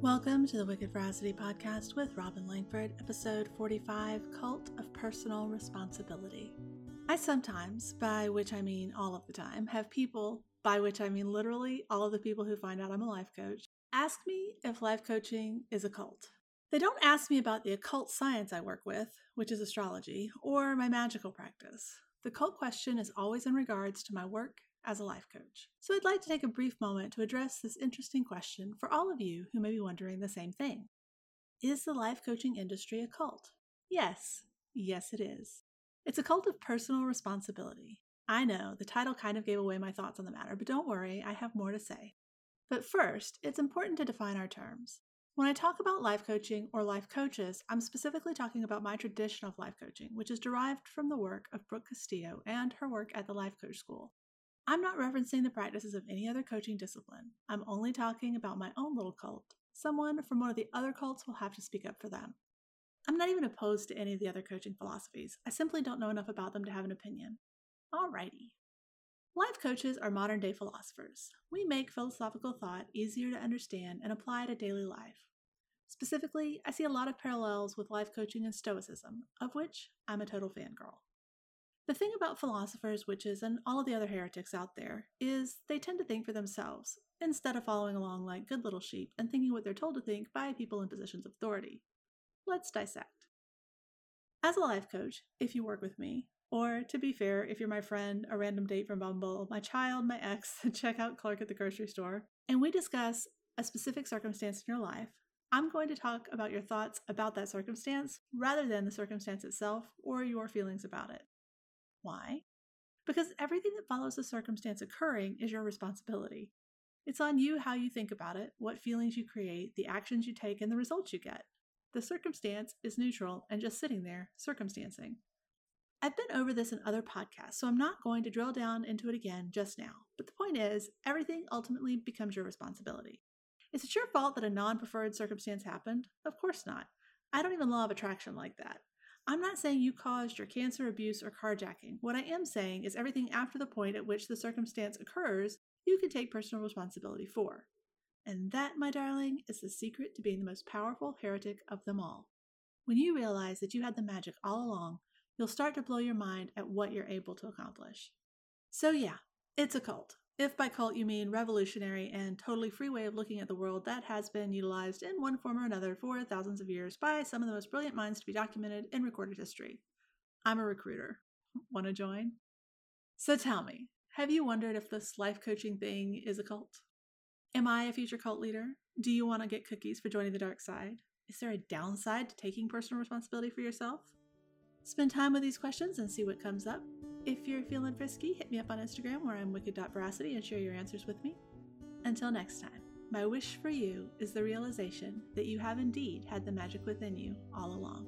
Welcome to the Wicked Veracity Podcast with Robin Langford, episode 45 Cult of Personal Responsibility. I sometimes, by which I mean all of the time, have people, by which I mean literally all of the people who find out I'm a life coach, ask me if life coaching is a cult. They don't ask me about the occult science I work with, which is astrology, or my magical practice. The cult question is always in regards to my work as a life coach. So I'd like to take a brief moment to address this interesting question for all of you who may be wondering the same thing. Is the life coaching industry a cult? Yes, yes, it is. It's a cult of personal responsibility. I know the title kind of gave away my thoughts on the matter, but don't worry, I have more to say. But first, it's important to define our terms. When I talk about life coaching or life coaches, I'm specifically talking about my tradition of life coaching, which is derived from the work of Brooke Castillo and her work at the Life Coach School. I'm not referencing the practices of any other coaching discipline. I'm only talking about my own little cult. Someone from one of the other cults will have to speak up for them. I'm not even opposed to any of the other coaching philosophies. I simply don't know enough about them to have an opinion. Alrighty. Life coaches are modern day philosophers. We make philosophical thought easier to understand and apply to daily life. Specifically, I see a lot of parallels with life coaching and Stoicism, of which I'm a total fangirl. The thing about philosophers, witches, and all of the other heretics out there is they tend to think for themselves instead of following along like good little sheep and thinking what they're told to think by people in positions of authority. Let's dissect. As a life coach, if you work with me, or to be fair, if you're my friend, a random date from Bumble, my child, my ex, a checkout clerk at the grocery store, and we discuss a specific circumstance in your life, I'm going to talk about your thoughts about that circumstance rather than the circumstance itself or your feelings about it. Why? Because everything that follows the circumstance occurring is your responsibility. It's on you how you think about it, what feelings you create, the actions you take, and the results you get. The circumstance is neutral and just sitting there, circumstancing. I've been over this in other podcasts, so I'm not going to drill down into it again just now. But the point is, everything ultimately becomes your responsibility. Is it your fault that a non preferred circumstance happened? Of course not. I don't even law of attraction like that. I'm not saying you caused your cancer, abuse, or carjacking. What I am saying is everything after the point at which the circumstance occurs, you can take personal responsibility for. And that, my darling, is the secret to being the most powerful heretic of them all. When you realize that you had the magic all along, you'll start to blow your mind at what you're able to accomplish. So, yeah, it's a cult. If by cult you mean revolutionary and totally free way of looking at the world that has been utilized in one form or another for thousands of years by some of the most brilliant minds to be documented in recorded history. I'm a recruiter. Want to join? So tell me, have you wondered if this life coaching thing is a cult? Am I a future cult leader? Do you want to get cookies for joining the dark side? Is there a downside to taking personal responsibility for yourself? Spend time with these questions and see what comes up. If you're feeling frisky, hit me up on Instagram where I'm wicked.veracity and share your answers with me. Until next time, my wish for you is the realization that you have indeed had the magic within you all along.